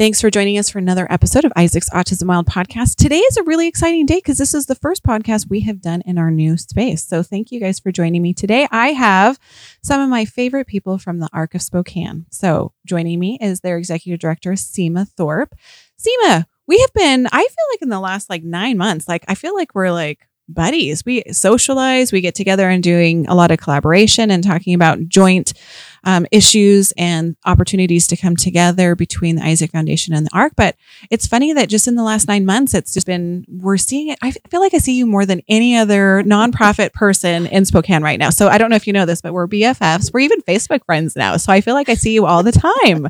Thanks for joining us for another episode of Isaac's Autism Wild podcast. Today is a really exciting day because this is the first podcast we have done in our new space. So thank you guys for joining me today. I have some of my favorite people from the Arc of Spokane. So joining me is their executive director, Sima Thorpe. Sima, we have been, I feel like in the last like nine months, like I feel like we're like buddies. We socialize, we get together and doing a lot of collaboration and talking about joint um, issues and opportunities to come together between the Isaac Foundation and the ARC. But it's funny that just in the last nine months, it's just been, we're seeing it. I feel like I see you more than any other nonprofit person in Spokane right now. So I don't know if you know this, but we're BFFs. We're even Facebook friends now. So I feel like I see you all the time.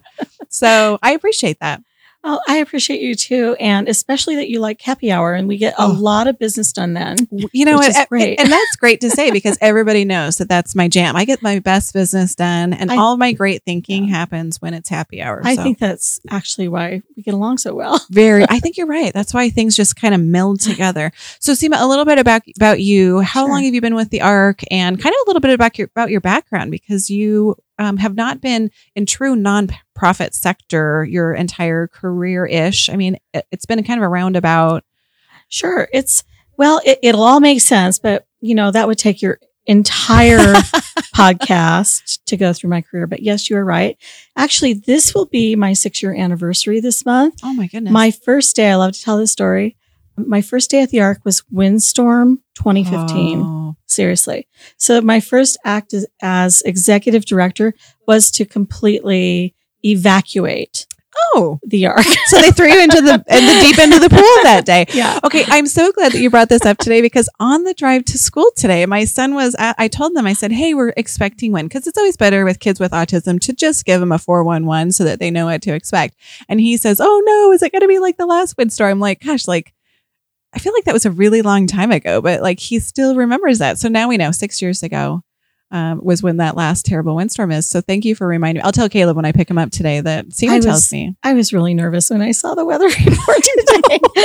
so I appreciate that. Oh, I appreciate you too, and especially that you like happy hour, and we get a oh. lot of business done then. You know, and, great. and that's great to say because everybody knows that that's my jam. I get my best business done, and I, all my great thinking yeah. happens when it's happy hour. I so. think that's actually why we get along so well. Very, I think you're right. That's why things just kind of meld together. So, Sima, a little bit about about you. How sure. long have you been with the ARC, and kind of a little bit about your about your background because you um, have not been in true nonprofit sector your entire career ish. I mean, it, has been kind of a roundabout. Sure. It's, well, it, it'll all make sense, but you know, that would take your entire podcast to go through my career. But yes, you are right. Actually, this will be my six year anniversary this month. Oh my goodness. My first day, I love to tell this story. My first day at the Arc was Windstorm 2015. Oh. Seriously. So my first act as, as executive director was to completely evacuate Oh, the arc. so they threw you into the in the deep end of the pool that day. Yeah. Okay. I'm so glad that you brought this up today because on the drive to school today, my son was. At, I told them. I said, "Hey, we're expecting wind because it's always better with kids with autism to just give them a four one one so that they know what to expect." And he says, "Oh no, is it going to be like the last windstorm?" I'm like, "Gosh, like." I feel like that was a really long time ago, but like he still remembers that. So now we know six years ago um, was when that last terrible windstorm is. So thank you for reminding me. I'll tell Caleb when I pick him up today that Sima tells me. I was really nervous when I saw the weather report today.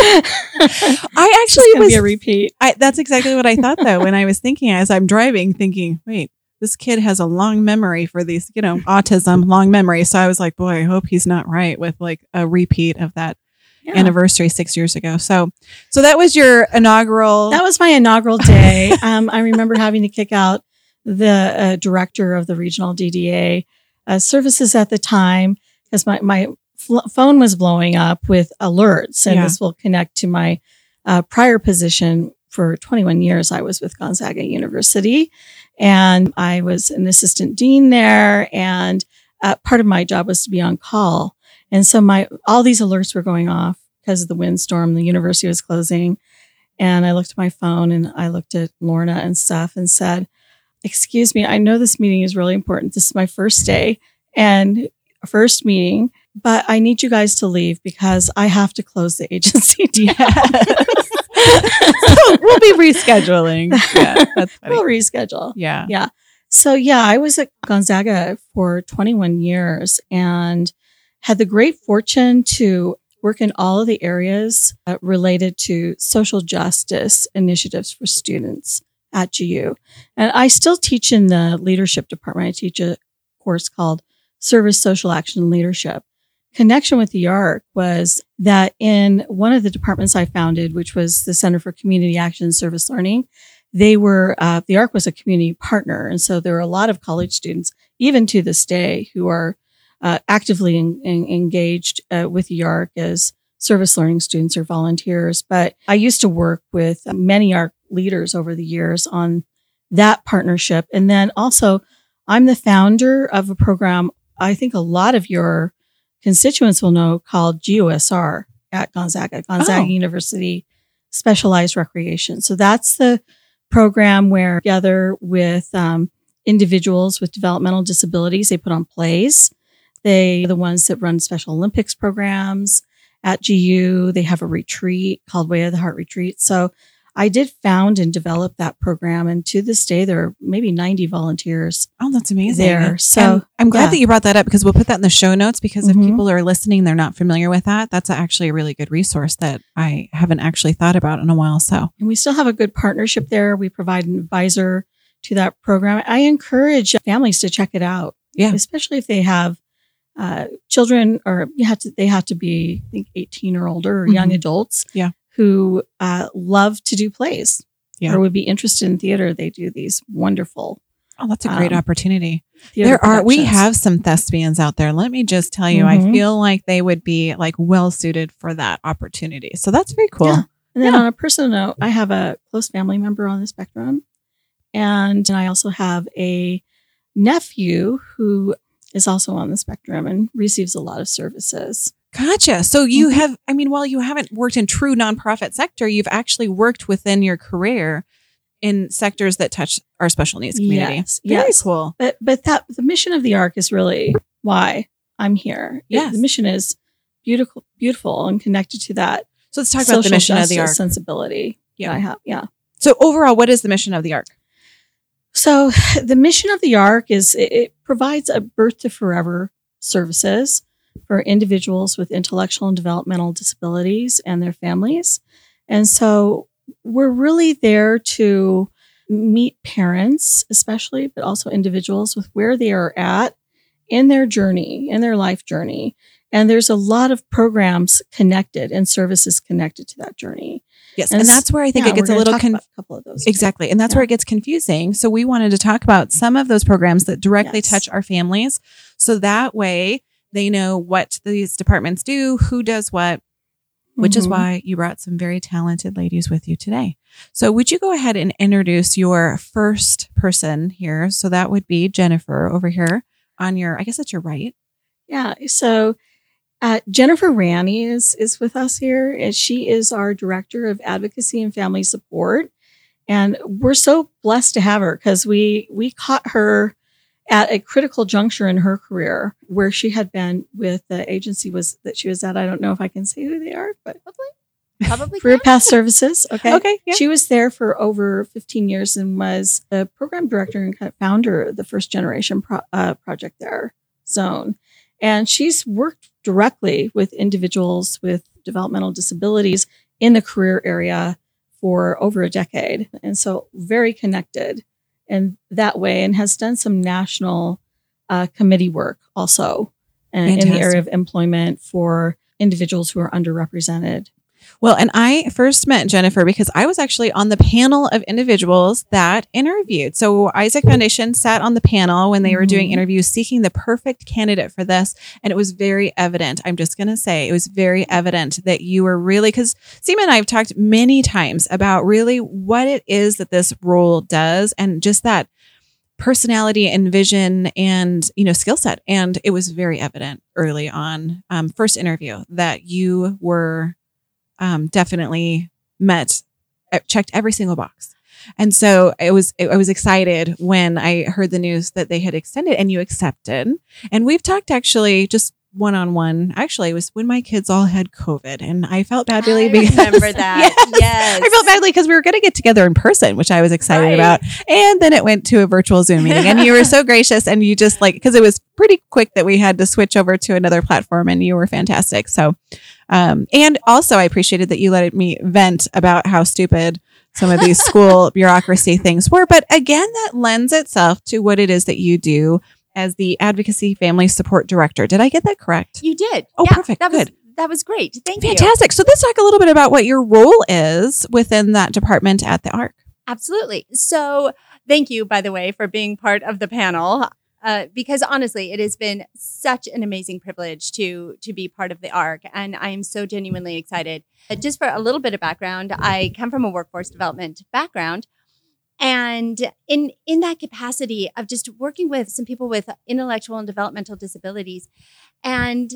I actually was a repeat. I, that's exactly what I thought though when I was thinking as I'm driving, thinking, wait, this kid has a long memory for these, you know, autism, long memory. So I was like, boy, I hope he's not right with like a repeat of that yeah. anniversary six years ago. So, so that was your inaugural. That was my inaugural day. um, I remember having to kick out the uh, director of the regional DDA uh, services at the time because my my fl- phone was blowing up with alerts, and yeah. this will connect to my uh, prior position. For 21 years, I was with Gonzaga University, and I was an assistant dean there. And uh, part of my job was to be on call and so my all these alerts were going off because of the windstorm. The university was closing. And I looked at my phone and I looked at Lorna and stuff and said, Excuse me, I know this meeting is really important. This is my first day and first meeting, but I need you guys to leave because I have to close the agency. Yes. so we'll be rescheduling. Yeah, that's funny. We'll reschedule. Yeah. Yeah. So yeah, I was at Gonzaga for 21 years and had the great fortune to work in all of the areas uh, related to social justice initiatives for students at GU. And I still teach in the leadership department. I teach a course called Service Social Action and Leadership. Connection with the ARC was that in one of the departments I founded, which was the Center for Community Action and Service Learning, they were, uh, the ARC was a community partner. And so there were a lot of college students, even to this day, who are uh, actively in, in, engaged uh, with the ARC as service learning students or volunteers. But I used to work with many ARC leaders over the years on that partnership. And then also, I'm the founder of a program I think a lot of your constituents will know called GUSR at Gonzaga, Gonzaga oh. University Specialized Recreation. So that's the program where together with um, individuals with developmental disabilities, they put on plays they are the ones that run Special Olympics programs. at GU. They have a retreat called Way of the Heart Retreat. So I did found and develop that program. And to this day, there are maybe 90 volunteers. Oh, that's amazing. There. So, And I'm glad yeah. that you brought that up because we'll put that in the show notes because if Mhm. people are listening, they're not familiar with that. That's actually a really good resource that I haven't actually thought about in a while. So, And we still have a good partnership there. We provide an advisor to that program. I encourage families to check it out. Yeah. Especially if they have uh, children or you have to, they have to be, I think, 18 or older or young Mhm. adults Yeah. who uh, love to do plays Yeah. or would be interested in theater. They do these wonderful oh, that's a great Um, opportunity. there are, we have some thespians out there. Let me just tell you, I Mhm. feel like they would be like well suited for that opportunity. So that's very cool. Yeah. And then Yeah. on a personal note, I have a close family member on the spectrum. And I also have a nephew who is also on the spectrum and receives a lot of services. Gotcha. So you Mhm. have, I mean, while you haven't worked in true nonprofit sector, you've actually worked within your career in sectors that touch our special needs community. Yes, Very yes. cool. But but that the mission of the arc is really why I'm here. Yes. the mission is beautiful, beautiful, and connected to that So let's talk about the mission of the arc. sensibility Yeah. I have. Yeah. So overall, what is the mission of the arc? So the mission of the ARC is it provides a birth to forever services for individuals with intellectual and developmental disabilities and their families. And so we're really there to meet parents, especially, but also individuals with where they are at in their journey, in their life journey. And there's a lot of programs connected and services connected to that journey. Yes, And and, that's where I think Yeah, it gets a little con- about a couple of those. exactly, and that's Yeah. where it gets confusing. So we wanted to talk about some of those programs that directly Yes. touch our families, so that way they know what these departments do, who does what, which is Mhm. why you brought some very talented ladies with you today. So, would you go ahead and introduce your first person here? So, that would be Jennifer over here on your, I guess that's your right. Yeah. So uh, Jennifer Ranny is is with us here, and she is our director of advocacy and family support. And we're so blessed to have her because we we caught her at a critical juncture in her career where she had been with the agency was that she was at. I don't know if I can say who they are, but Probably Career can. Path Services. Okay. Okay. Yeah. She was there for over 15 years and was the program director and kind of founder of the first generation pro- uh, project there, Zone. And she's worked directly with individuals with developmental disabilities in the career area for over a decade. And so very connected in that way and has done some national uh, committee work also uh, in the area of employment for individuals who are underrepresented. Well, and I first met Jennifer because I was actually on the panel of individuals that interviewed. So Isaac Foundation sat on the panel when they were doing Mhm. interviews seeking the perfect candidate for this. And it was very evident. I'm just going to say it was very evident that you were really, because Sima and I have talked many times about really what it is that this role does and just that personality and vision and you know skill set and it was very evident early on um, first interview that you were um, definitely met checked every single box and so I was I was excited when I heard the news that they had extended and you accepted and we've talked actually just one on one actually it was when my kids all had covid and I felt badly I because remember that. Yes. I felt badly because we were going to get together in person, which I was excited Right. about. And then it went to a virtual Zoom meeting, and you were so gracious, and you just like because it was pretty quick that we had to switch over to another platform, and you were fantastic. So, um, and also I appreciated that you let me vent about how stupid some of these school bureaucracy things were. But again, that lends itself to what it is that you do as the advocacy family support director. Did I get that correct? You did. Oh, Yeah, perfect. That was, Good. That was great. Thank you. Fantastic. So let's talk a little bit about what your role is within that department at the ARC. Absolutely. So, thank you, by the way, for being part of the panel. Uh, because honestly, it has been such an amazing privilege to to be part of the ARC, and I am so genuinely excited. Just for a little bit of background, I come from a workforce development background, and in in that capacity of just working with some people with intellectual and developmental disabilities, and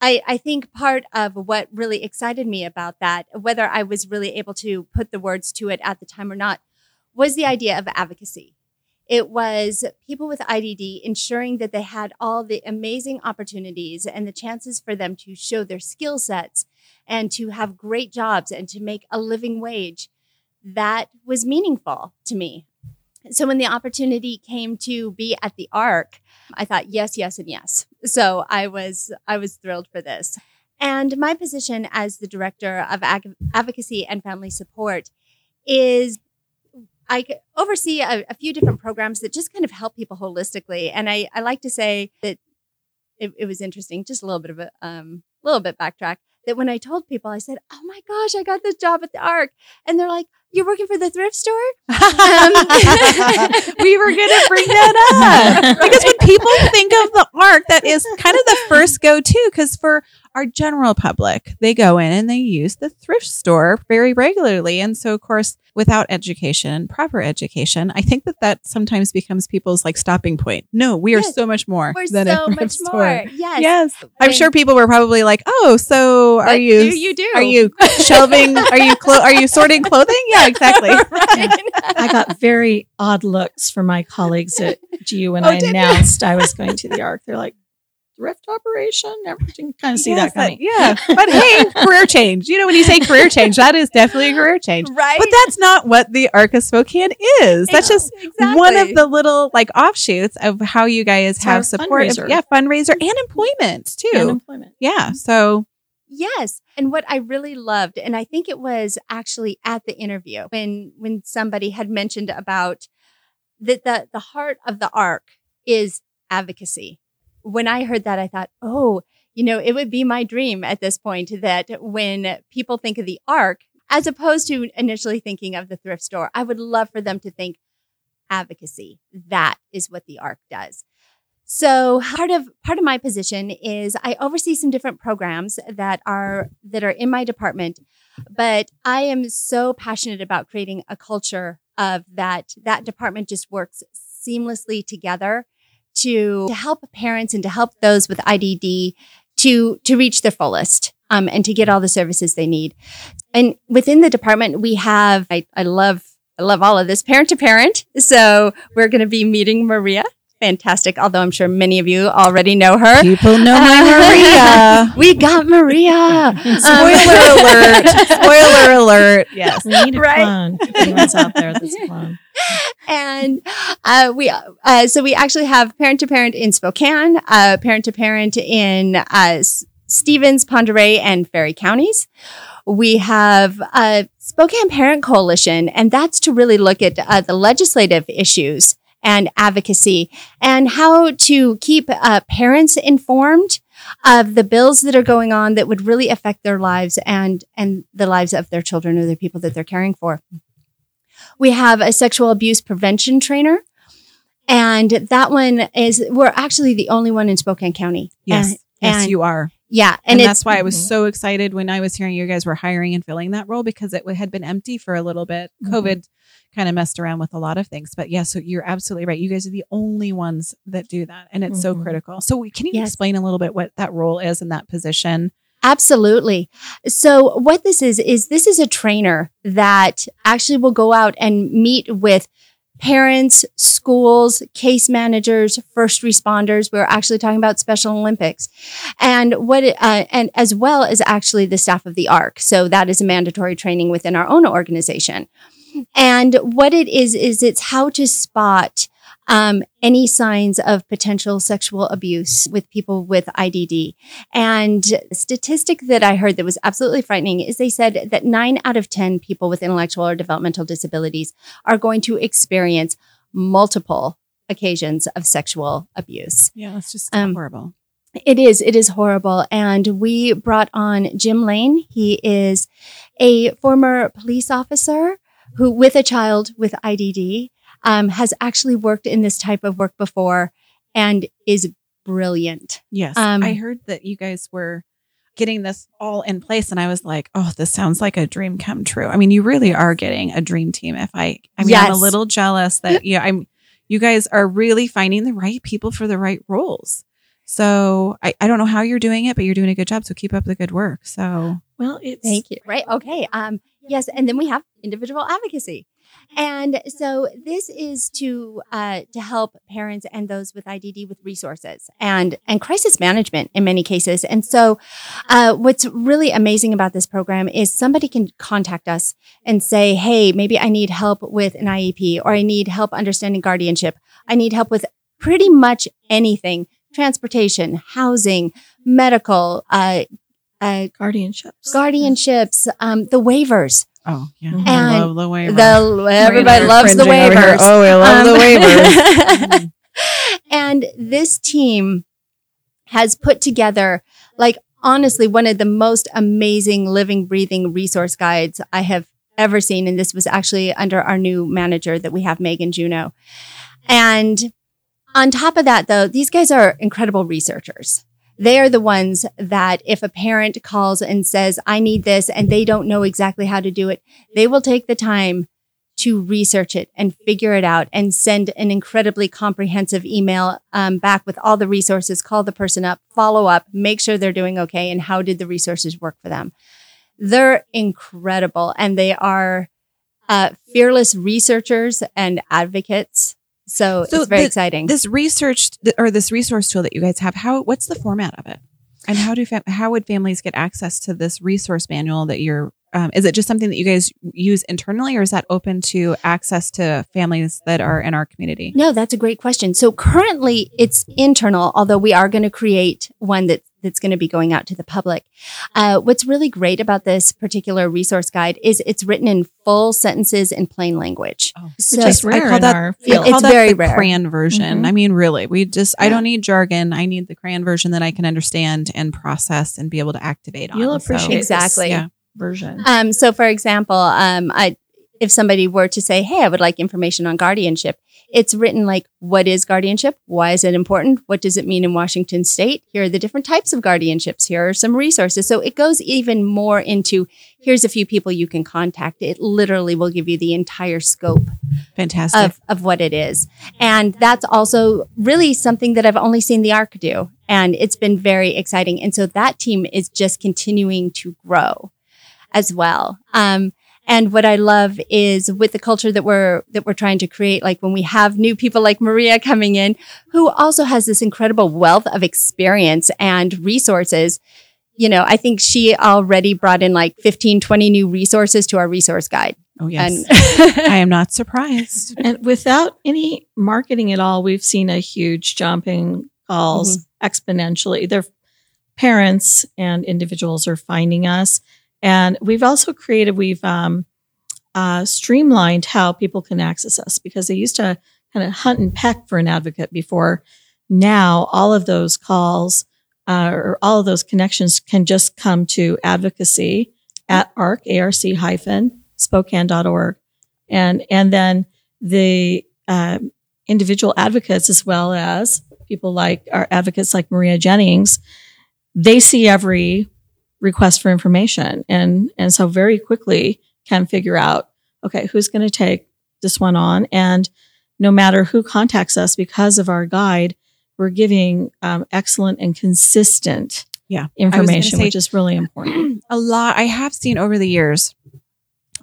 I, I think part of what really excited me about that, whether I was really able to put the words to it at the time or not, was the idea of advocacy. It was people with IDD ensuring that they had all the amazing opportunities and the chances for them to show their skill sets and to have great jobs and to make a living wage. That was meaningful to me. So when the opportunity came to be at the ARC, I thought yes, yes, and yes. So I was I was thrilled for this. And my position as the director of advocacy and family support is I oversee a, a, few different programs that just kind of help people holistically. And I, I like to say that it, it was interesting, just a little bit of a um, little bit backtrack. That when I told people, I said, "Oh my gosh, I got this job at the Arc," and they're like, "You're working for the thrift store?" Um, we were going to bring that up because when people think of the Arc, that is kind of the first go-to. Because for our general public, they go in and they use the thrift store very regularly. And so, of course, without education, proper education, I think that that sometimes becomes people's like stopping point. No, we are Yes. so much more We're than so a thrift much store. more. Yes. Yes. I'm sure people were probably like, "Oh, so are you you do? are you shelving are you clo- are you sorting clothing?" Yeah, exactly. right? I got very odd looks from my colleagues at GU when Oh, I did you? announced I was going to the ARC. They're like, thrift operation? You can kind of see Yes, that coming. yeah. But hey, career change. You know, when you say career change, that is definitely a career change. right? But that's not what the Arc of Spokane is. That's just Exactly. one of the little like offshoots of how you guys It's have support. fundraiser. Yeah, fundraiser and employment too. And employment. yeah. So Yes. And what I really loved, and I think it was actually at the interview when when somebody had mentioned about that the the heart of the arc is advocacy. When I heard that, I thought, oh, you know, it would be my dream at this point that when people think of the arc, as opposed to initially thinking of the thrift store, I would love for them to think advocacy. That is what the arc does. So part of part of my position is I oversee some different programs that are that are in my department, but I am so passionate about creating a culture of that that department just works seamlessly together to, to help parents and to help those with IDD to to reach their fullest um, and to get all the services they need. And within the department, we have I, I love I love all of this parent to parent. So we're going to be meeting Maria. Fantastic. Although I'm sure many of you already know her. people know my Maria. We got Maria. Spoiler alert. Spoiler alert. Yes. We need a Right. clone. If anyone's out there that's clone. and uh, we uh, so we actually have parent to parent in Spokane, uh, parent to parent in uh, Stevens, Pend Oreille, and Ferry counties. We have uh, Spokane Parent Coalition, and that's to really look at uh, the legislative issues and advocacy and how to keep uh, parents informed of the bills that are going on that would really affect their lives and and the lives of their children or the people that they're caring for. We have a sexual abuse prevention trainer. And that one is, we're actually the only one in Spokane County. Yes. And- yes, and- you are. Yeah. And, And, that's why I was so excited when I was hearing you guys were hiring and filling that role because it had been empty for a little bit. Mhm. COVID kind of messed around with a lot of things. But yeah, so you're absolutely right. You guys are the only ones that do that. And it's so Mhm. critical. So can you Yes. explain a little bit what that role is in that position? Absolutely. So what this is is this is a trainer that actually will go out and meet with parents, schools, case managers, first responders. We're actually talking about Special Olympics, and what it, uh, and as well as actually the staff of the ARC. So that is a mandatory training within our own organization. And what it is is it's how to spot um, any signs of potential sexual abuse with people with IDD. And statistic that I heard that was absolutely frightening is they said that nine out of 10 people with intellectual or developmental disabilities are going to experience multiple occasions of sexual abuse. Yeah, it's just Um, horrible. It is. It is horrible. And we brought on Jim Lane. He is a former police officer who, with a child with IDD, um, has actually worked in this type of work before and is brilliant. Yes. um, I heard that you guys were getting this all in place and I was like, "Oh, this sounds like a dream come true." I mean, you really are getting a dream team if I I mean, I'm a little jealous that yeah, I'm you guys are really finding the right people for the right roles. So, I, I don't know how you're doing it, but you're doing a good job. So keep up the good work. So, Well, it's Thank you. Right. Okay. Um, yes. And then we have individual advocacy. And so this is to uh, to help parents and those with IDD with resources and and crisis management in many cases. And so, uh, what's really amazing about this program is somebody can contact us and say, "Hey, maybe I need help with an IEP, or I need help understanding guardianship. I need help with pretty much anything: transportation, housing, medical, uh, uh, Guardianships. guardianships, um, the waivers." Oh, yeah. Mhm. I love the waiver. The everybody We're loves the cringing over here. waivers. Oh, I love the Um, waivers. and this team has put together, like, honestly, one of the most amazing living, breathing resource guides I have ever seen. And this was actually under our new manager that we have, Megan Juno. And on top of that, though, these guys are incredible researchers. They are the ones that if a parent calls and says, I need this, and they don't know exactly how to do it, they will take the time to research it and figure it out and send an incredibly comprehensive email um, back with all the resources, call the person up, follow up, make sure they're doing okay, and how did the resources work for them. They're incredible and they are uh, fearless researchers and advocates. So, So it's very the- exciting. this research or this resource tool that you guys have, how what's the format of it? And how do fam- how would families get access to this resource manual that you're um, is it just something that you guys use internally or is that open to access to families that are in our community? No, that's a great question. So currently it's internal, although we are going to create one that that's going to be going out to the public. Uh, what's really great about this particular resource guide is it's written in full sentences in plain language. Oh. So Which is I call in that- our field. It's call that very the rare. crayon version. Mhm. I mean, really, we just I Yeah. don't need jargon. I need the crayon version that I can understand and process and be able to activate on. You'll So, appreciate this Exactly. Yeah. version. Um, so for example, um, I, if somebody were to say, Hey, I would like information on guardianship, it's written like, what is guardianship? Why is it important? What does it mean in Washington state? Here are the different types of guardianships. Here are some resources. So it goes even more into here's a few people you can contact. It literally will give you the entire scope Fantastic. of, of what it is. And that's also really something that I've only seen the ARC do. And it's been very exciting. And so that team is just continuing to grow as well. Um, and what I love is with the culture that we're that we're trying to create, like when we have new people like Maria coming in, who also has this incredible wealth of experience and resources. You know, I think she already brought in like 15, 20 new resources to our resource guide. oh yes. And I am not surprised. And without any marketing at all, we've seen a huge jump in calls mm-hmm. exponentially. Their parents and individuals are finding us. And we've also created, we've um, uh, streamlined how people can access us because they used to kind of hunt and peck for an advocate before. Now, all of those calls uh, or all of those connections can just come to advocacy at arc, arc hyphen spokane.org. And, and then the um, individual advocates, as well as people like our advocates like Maria Jennings, they see every request for information and and so very quickly can figure out okay who's going to take this one on and no matter who contacts us because of our guide we're giving um, excellent and consistent Yeah. information say- which is really important a lot I have seen over the years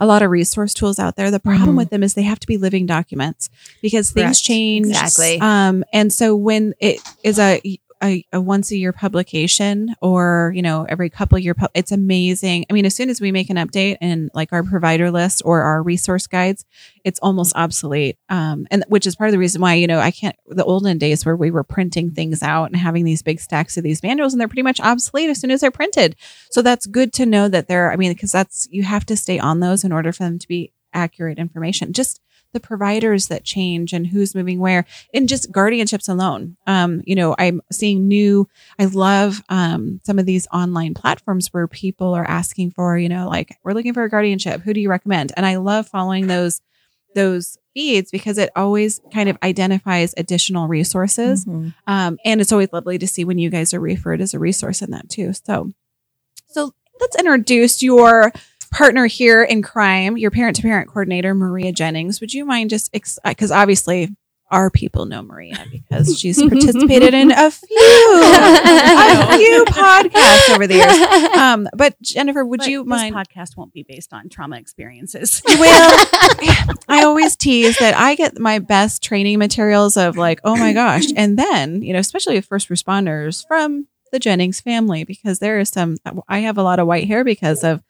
a lot of resource tools out there. The problem Mhm. with them is they have to be living documents because things Correct. change. Exactly. Um, and so when it is a, a, a once a year publication or, you know, every couple year, pu- it's amazing. I mean, as soon as we make an update in like our provider list or our resource guides, it's almost obsolete. Um, and which is part of the reason why, you know, I can't, the olden days where we were printing things out and having these big stacks of these manuals and they're pretty much obsolete as soon as they're printed. So that's good to know that they're, I mean, because that's, you have to stay on those in order for them to be accurate information. Just the providers that change and who's moving where and just guardianships alone. Um, you know, I'm seeing new, I love um, some of these online platforms where people are asking for, you know, like, we're looking for a guardianship. Who do you recommend? And I love following those those feeds because it always kind of identifies additional resources Mhm. um, and it's always lovely to see when you guys are referred as a resource in that too. So, so let's introduce your partner here in crime, your parent to parent coordinator, Maria Jennings. Would you mind just, because obviously our people know Maria because she's participated in a few, a few podcasts over the years. Um, but Jennifer, would But you this mind? podcast won't be based on trauma experiences. Well, I always tease that I get my best training materials of like, oh my gosh. And then, you know, especially with first responders from the Jennings family, because there is some, I have a lot of white hair because of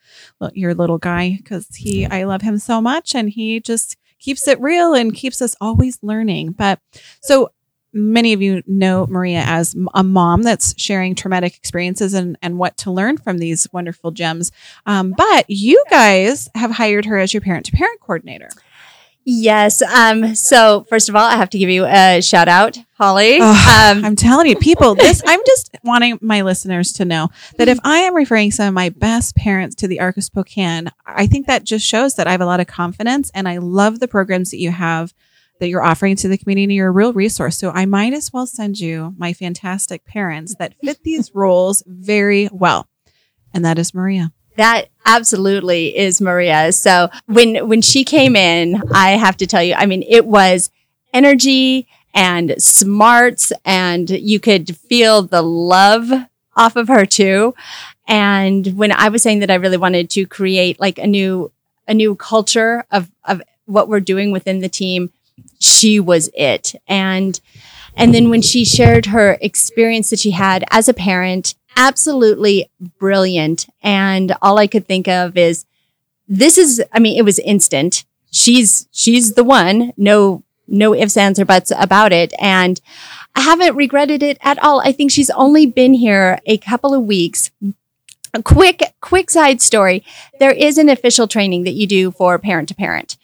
your little guy, because he, I love him so much and he just keeps it real and keeps us always learning. But so, Many of you know Maria as a mom that's sharing traumatic experiences and, and what to learn from these wonderful gems. Um, but you guys have hired her as your parent to parent coordinator. Yes. Um, so first of all, I have to give you a shout out, Holly. Oh, um, I'm telling you, people, this I'm just wanting my listeners to know that if I am referring some of my best parents to the Arc of Spokane, I think that just shows that I have a lot of confidence and I love the programs that you have that you're offering to the community. You're a real resource. So I might as well send you my fantastic parents that fit these roles very well. And that is Maria. That absolutely is Maria. So when when she came in, I have to tell you, I mean, it was energy and smarts, and you could feel the love off of her too. And when I was saying that I really wanted to create like a new a new culture of of what we're doing within the team, she was it. And and then when she shared her experience that she had as a parent, absolutely brilliant. And all I could think of is this is, I mean, it was instant. She's, she's the one. No, no ifs, ands, or buts about it. And I haven't regretted it at all. I think she's only been here a couple of weeks. A quick, quick side story. There is an official training that you do for parent to parent.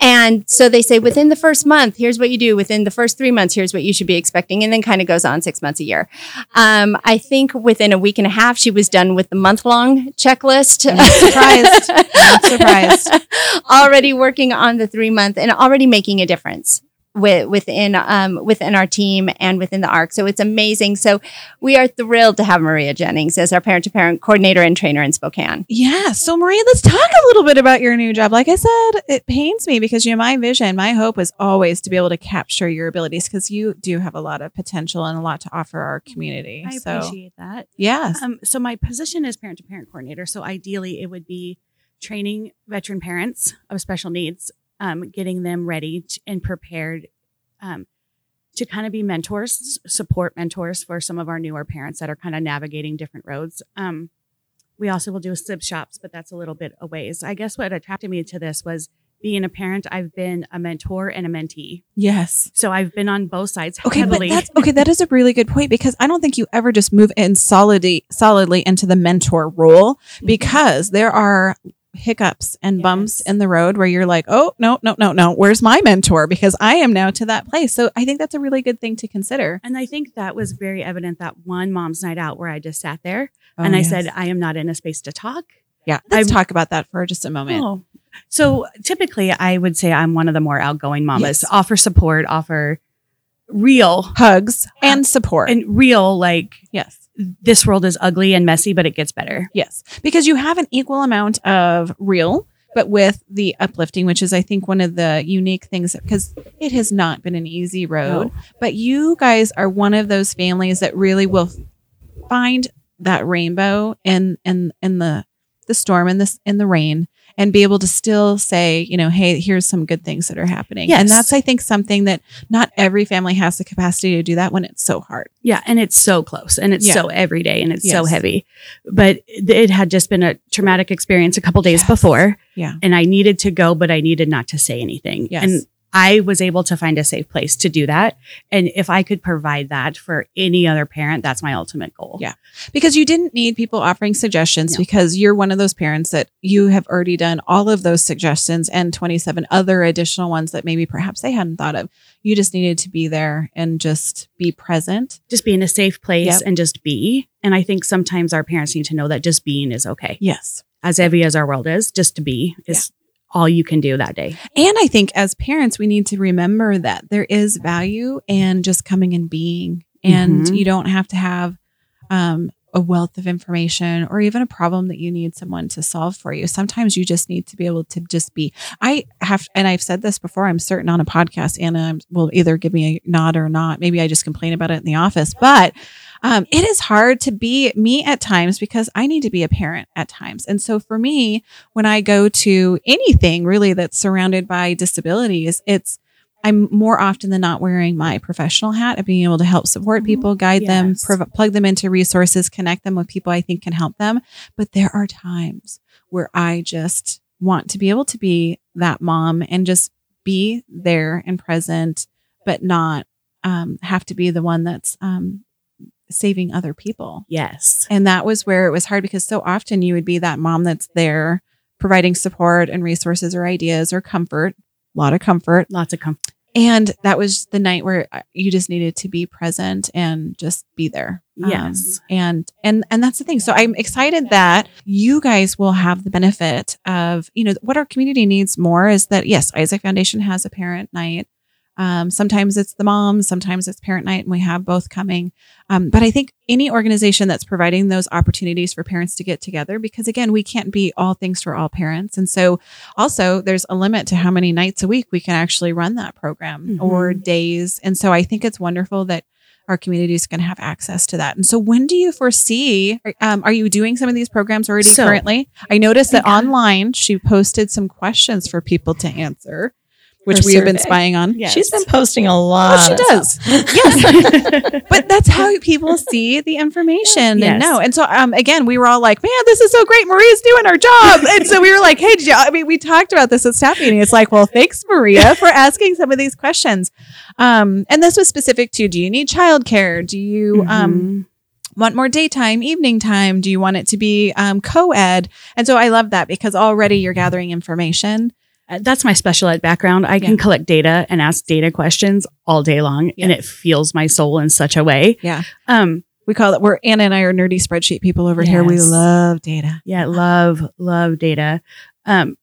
And so they say within the first month, here's what you do. Within the first three months, here's what you should be expecting. And then kind of goes on six months a year. Um, I think within a week and a half, she was done with the month long checklist. I'm surprised. I'm not surprised. already working on the three month and already making a difference with, within um, within our team and within the ARC. So it's amazing. So we are thrilled to have Maria Jennings as our parent to parent coordinator and trainer in Spokane. Yeah. So, Maria, let's talk a little bit about your new job. Like I said, it pains me because you know, my vision, my hope was always to be able to capture your abilities because you do have a lot of potential and a lot to offer our community. I so, appreciate that. yes. Um, so my position is parent to parent coordinator. So ideally, it would be training veteran parents of special needs, um, getting them ready and prepared um, to kind of be mentors, support mentors for some of our newer parents that are kind of navigating different roads. Um, we also will do sib shops, but that's a little bit a ways. I guess what attracted me to this was being a parent. I've been a mentor and a mentee, yes. so I've been on both sides Okay, but that's okay. That is a really good point because I don't think you ever just move in solidly, solidly into the mentor role because there are hiccups and bumps in the road where you're like, oh no, no, no, no, where's my mentor? Because I am now to that place. So I think that's a really good thing to consider. And I think that was very evident that one mom's night out where I just sat there oh, and Oh, I yes. said, I am not in a space to talk. yeah, let's I'm- talk about that for just a moment. Oh. So typically I would say I'm one of the more outgoing mamas, Yes. offer support, offer real Hugs and support. and real, like yes. This world is ugly and messy, but it gets better. Yes, because you have an equal amount of real, but with the uplifting, which is, I think, one of the unique things because it has not been an easy road. But you guys are one of those families that really will find that rainbow in in in the the storm and this in the rain and be able to still say, you know, hey, here's some good things that are happening. And that's, I think, something that not every family has the capacity to do that when it's so hard. Yeah. And it's so close and it's Yeah. so every day and it's so heavy. But it it had just been a traumatic experience a couple days Yes. before. Yeah. And I needed to go, but I needed not to say anything. Yes. And I was able to find a safe place to do that. And if I could provide that for any other parent, that's my ultimate goal. Yeah. because you didn't need people offering suggestions No. because you're one of those parents that you have already done all of those suggestions and 27 other additional ones that maybe perhaps they hadn't thought of. You just needed to be there and just be present. Just be in a safe place Yep. and just be. And I think sometimes our parents need to know that just being is okay. Yes. As heavy as our world is, just to be is all you can do that day. And I think as parents, we need to remember that there is value in just coming and being. And Mhm. you don't have to have um, a wealth of information or even a problem that you need someone to solve for you. Sometimes you just need to be able to just be. I have, and I've said this before, I'm certain on a podcast, Anna will either give me a nod or not. Maybe I just complain about it in the office, but um, it is hard to be me at times because I need to be a parent at times. And so for me, when I go to anything really that's surrounded by disabilities, it's I'm more often than not wearing my professional hat of being able to help support people, guide them, prov- plug them into resources, connect them with people I think can help them. But there are times where I just want to be able to be that mom and just be there and present, but not um, have to be the one that's um, saving other people. Yes. And that was where it was hard because so often you would be that mom that's there providing support and resources or ideas or comfort, a lot of comfort. Lots of comfort. And that was the night where uh, you just needed to be present and just be there. Um, Yes. and and and that's the thing. So I'm excited that you guys will have the benefit of, you know, what our community needs more is that yes, Isaac Foundation has a parent night. Um, sometimes it's the mom, sometimes it's parent night, and we have both coming. Um, but I think any organization that's providing those opportunities for parents to get together, because again, we can't be all things for all parents. And so also there's a limit to how many nights a week we can actually run that program or days. And so I think it's wonderful that our community is going to have access to that. And so when do you foresee, um, are you doing some of these programs already So- currently? I noticed that Okay. online she posted some questions for people to answer, which Her we have been spying on. Yes. She's been posting a lot. Oh, she does. yes. but that's how people see the information and know. And so, um, again, we were all like, man, this is so great. Maria's doing her job. And so we were like, hey, did you, I mean, we talked about this at staff meeting. It's like, well, thanks, Maria, for asking some of these questions. Um, and this was specific to, do you need childcare? Do you, um, Mhm. want more daytime, evening time? Do you want it to be um, co-ed? And so I love that because already you're gathering information. Uh, that's my special ed background. I can Yeah. collect data and ask data questions all day long, and it feels my soul in such a way. Yeah. Um. We call it, we're Anna and I are nerdy spreadsheet people over here. We love data. Yeah. Love. Love data. Um.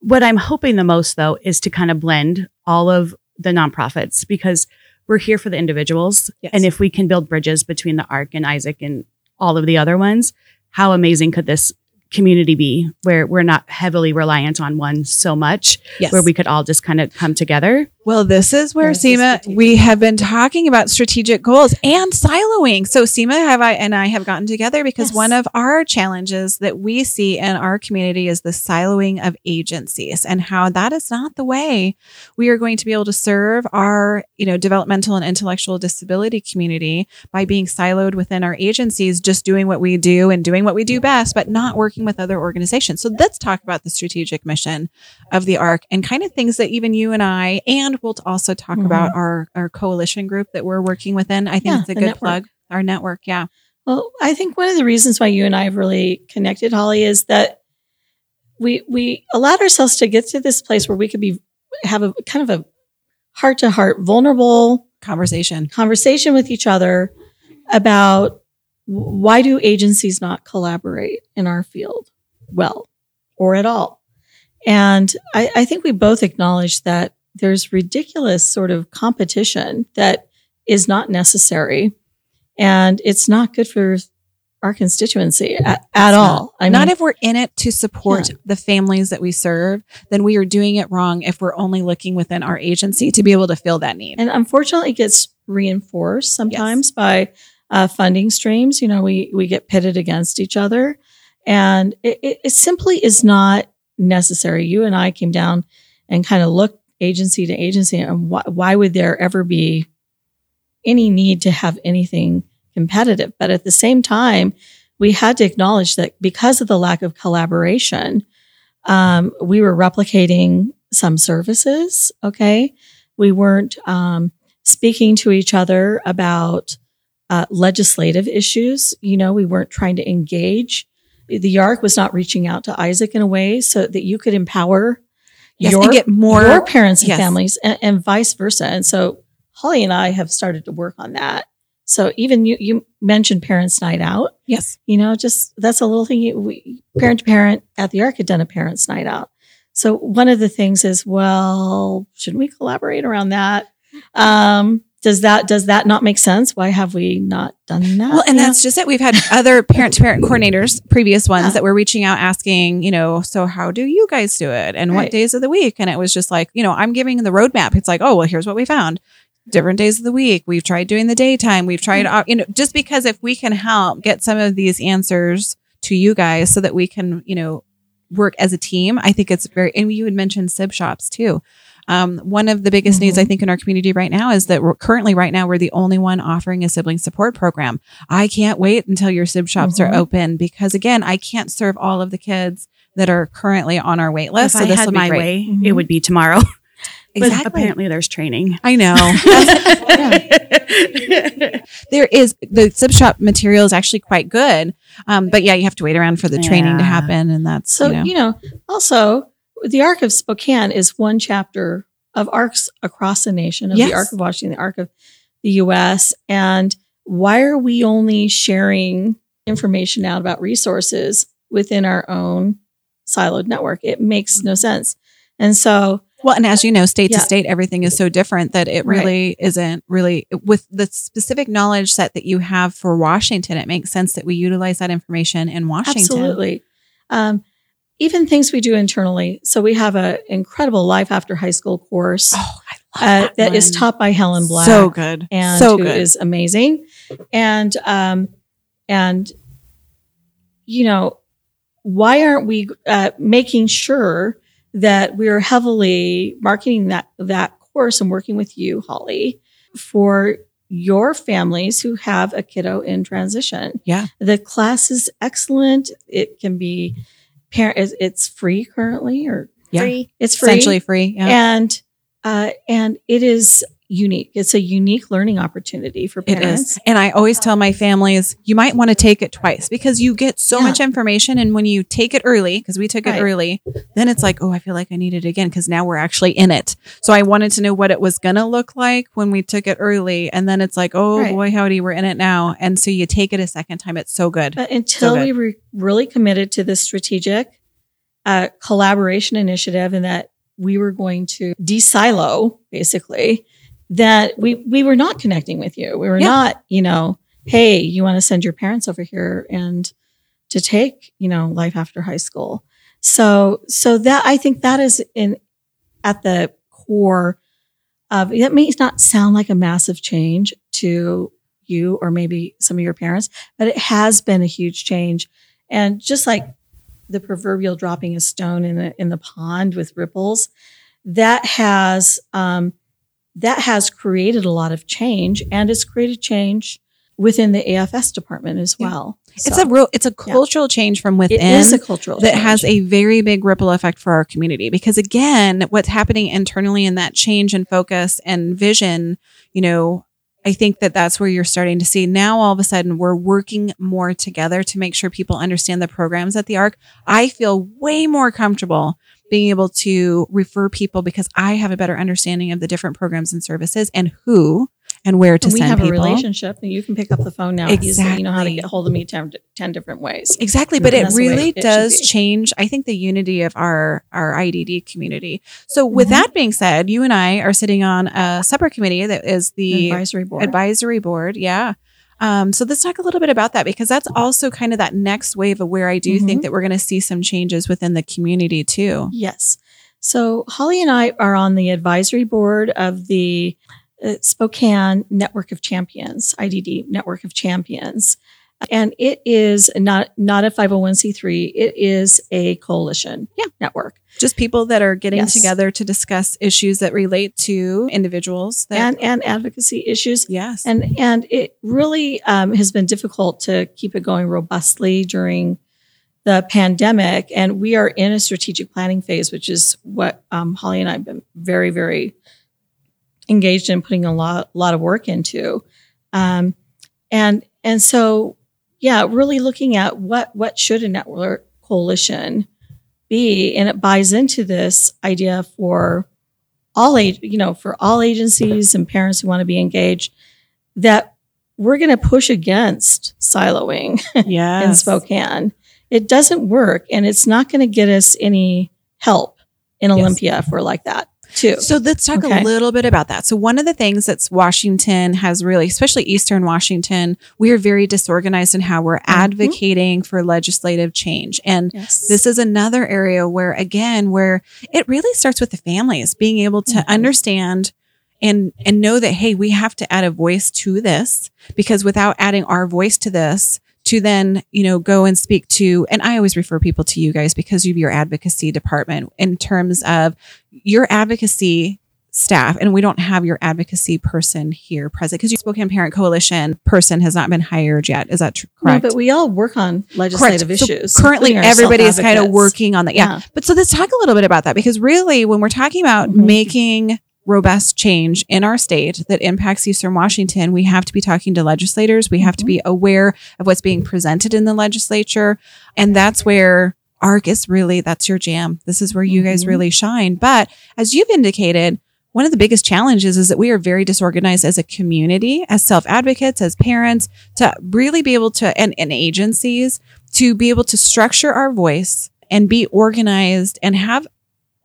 What I'm hoping the most though is to kind of blend all of the nonprofits because we're here for the individuals, Yes. and if we can build bridges between the ARC and Isaac and all of the other ones, how amazing could this community be where we're not heavily reliant on one so much Yes. where we could all just kind of come together Well, this is where the Sima, strategic we have been talking about strategic goals and siloing. So Sima have I and I have gotten together because Yes. one of our challenges that we see in our community is the siloing of agencies and how that is not the way we are going to be able to serve our, you know, developmental and intellectual disability community by being siloed within our agencies, just doing what we do and doing what we do best, but not working with other organizations. So let's talk about the strategic mission of the ARC and kind of things that even you and I, and we'll also talk Mhm. about our, our coalition group that we're working within. I think Yeah, it's a good network. plug. Our network. Yeah. Well, I think one of the reasons why you and I have really connected, Holly, is that we we allowed ourselves to get to this place where we could be have a kind of a heart to heart, vulnerable Conversation. conversation with each other about why do agencies not collaborate in our field well or at all. And I, I think we both acknowledge that there's ridiculous sort of competition that is not necessary and it's not good for our constituency at, at all. I not if we're in it to support Yeah. the families that we serve, then we are doing it wrong if we're only looking within our agency to be able to fill that need. and unfortunately it gets reinforced sometimes by uh, funding streams you know we we get pitted against each other. And it, it, simply is not necessary. You and i came down and kind of looked agency to agency and why, why would there ever be any need to have anything competitive? But at the same time we had to acknowledge that because of the lack of collaboration um, we were replicating some services okay? We weren't um, speaking to each other about uh, legislative issues. You know, we weren't trying to engage. The YARC was not reaching out to Isaac in a way so that you could empower Yes, your, get more- your parents and yes. families and, and vice versa. And so Holly and I have started to work on that. So even you, you mentioned Parents Night Out. Yes. You know, just that's a little thing. You, we, parent to parent at the Arc had done a Parents Night Out. So one of the things is, well, shouldn't we collaborate around that? Um, does that does that not make sense? Why have we not done that? Well, and know? that's just it. We've had other parent to parent coordinators, previous ones Yeah. that were reaching out asking, you know, so how do you guys do it? And what days of the week? And it was just like, you know, I'm giving the roadmap. It's like, oh, well, here's what we found. Different days of the week. We've tried doing the daytime. We've tried, uh, you know, just because if we can help get some of these answers to you guys so that we can, you know, work as a team, I think it's very, and you had mentioned sib shops too. Um, one of the biggest needs Mhm. I think in our community right now is that we're currently right now we're the only one offering a sibling support program. I can't wait until your sib shops are Mhm. open because again, I can't serve all of the kids that are currently on our wait list. if so I this had will be my great. way, Mhm. it would be tomorrow. But Exactly. apparently, there's training. I know. there is the sib shop material is actually quite good. Um, but yeah, you have to wait around for the training to happen. And that's, So, you know, you know, also the Arc of Spokane is one chapter of arcs across the nation of Yes. the Arc of Washington, the Arc of the US. And why are we only sharing information out about resources within our own siloed network? It makes no sense. And so, Well, and as you know, state Yeah. to state, everything is so different that it Right. really isn't really with the specific knowledge set that you have for Washington. It makes sense that we utilize that information in Washington. absolutely. Um, even things we do internally. So we have an incredible life after high school course Oh, I uh, love that is taught by Helen Black. So good. and so who good. is amazing. And um, and you know, why aren't we uh, making sure that we are heavily marketing that that course and working with you, Holly, for your families who have a kiddo in transition? Yeah. the class is excellent. It can be parent. it's- It's free currently, or Yeah. Free. it's free Essentially free. Yeah. and uh, and it is unique. It's a unique learning opportunity for It parents. is. And I always tell my families, you might want to take it twice because you get so Yeah. much information. And when you take it early, because we took it early, then it's like, oh, I feel like I need it again because now we're actually in it. So I wanted to know what it was going to look like when we took it early. And then it's like, oh Right. boy, howdy, we're in it now. And so you take it a second time. It's so good. But until good. we were really committed to this strategic uh, collaboration initiative and that we were going to de-silo basically, that we we were not connecting with you. We were Yeah. not, you know, hey, you want to send your parents over here and to take, you know, life after high school. So so that I think that is in at the core of that may not sound like a massive change to you or maybe some of your parents, but it has been a huge change. And just like the proverbial dropping a stone in the in the pond with ripples, that has um, that has created a lot of change, and it's created change within the AFS department as Yeah. well. It's a real, it's a cultural change from within. is a cultural that change. has a very big ripple effect for our community because again what's happening internally in that change and focus and vision you know i think that that's where you're starting to see now all of a sudden we're working more together to make sure people understand the programs at the arc i feel way more comfortable being able to refer people because i have a better understanding of the different programs and services and who and where to And we send have people a relationship, and you can pick up the phone now easily. You know how to Exactly. get hold of me 10, 10 different ways. Exactly, but And it that's the way really it does change. I think the unity of our our IDD community. So, with Mhm. that being said, you and I are sitting on a separate committee that is the advisory board. advisory board. Yeah. Um, so let's talk a little bit about that because that's also kind of that next wave of where I do think Mhm. that we're going to see some changes within the community too. Yes. So Holly and I are on the advisory board of the uh, Spokane Network of Champions, IDD Network of Champions. And it is not not a 501c3, it is a coalition Yeah. network. Just people that are getting Yes. together to discuss issues that relate to individuals. That, And and advocacy issues. yes, And and it really um, has been difficult to keep it going robustly during the pandemic. And we are in a strategic planning phase, which is what um, Holly and I have been very, very engaged in putting a lot, lot of work into. Um, and and so, yeah, really looking at what what should a network coalition be, and it buys into this idea for all age, you know, for all agencies and parents who want to be engaged, that we're going to push against siloing in. Spokane. It doesn't work, and it's not going to get us any help in Yes. Olympia if we're like that. Too. So let's talk Okay. a little bit about that. So one of the things that's Washington has really, especially Eastern Washington, we are very disorganized in how we're advocating for legislative change. And Yes. this is another area where again where it really starts with the families being able to Mhm. understand and and know that hey we have to add a voice to this because without adding our voice to this to then you know go and speak to and i always refer people to you guys because of your advocacy department in terms of your advocacy staff and we don't have your advocacy person here present because your spokane parent coalition person has not been hired yet is that tr- No, correct but we all work on legislative Correct. So issues. currently, everybody is kind of working on that. Yeah. Yeah. But so let's talk a little bit about that because really, when we're talking about Mhm. making robust change in our state that impacts Eastern Washington, we have to be talking to legislators. We have to be aware of what's being presented in the legislature. And that's where ARC is really, that's your jam. This is where you guys Mhm. really shine. But as you've indicated, one of the biggest challenges is that we are very disorganized as a community, as self advocates, as parents, to really be able to, and, and agencies, to be able to structure our voice and be organized and have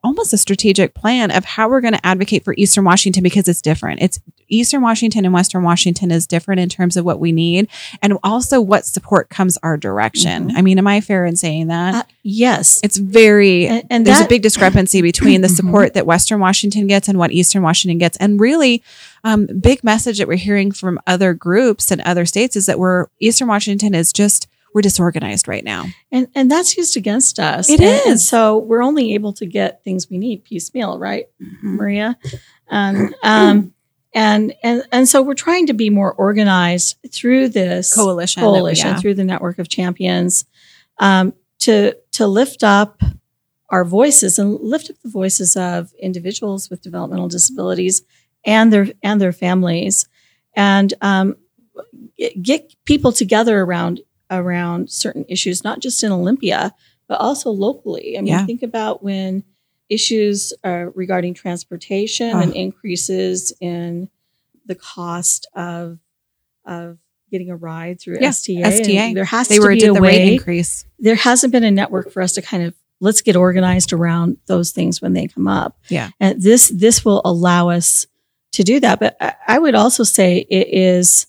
almost a strategic plan of how we're going to advocate for Eastern Washington because it's different. It's Eastern Washington and Western Washington is different in terms of what we need and also what support comes our direction. Mhm. I mean, am I fair in saying that? Uh, yes. it's very And, and there's that, a big discrepancy between the support that Western Washington gets and what Eastern Washington gets. And really, um, big message that we're hearing from other groups and other states is that we're Eastern Washington is just we're disorganized right now. and, and that's used against us. It and, and so we're only able to get things we need piecemeal, right, Maria? And um, and and and so we're trying to be more organized through this Coalition, coalition yeah. through the network of champions um, to to lift up our voices and lift up the voices of individuals with developmental disabilities and their and their families and um, get people together around around certain issues not just in Olympia but also locally I mean Yeah. think about when issues uh, regarding transportation Oh. and increases in the cost of of getting a ride through Yeah, STA. and STA. There has They to were be a the rate way. increase. There hasn't been a network for us to kind of let's get organized around those things when they come up. Yeah. and this this will allow us to do that. But I, I would also say it is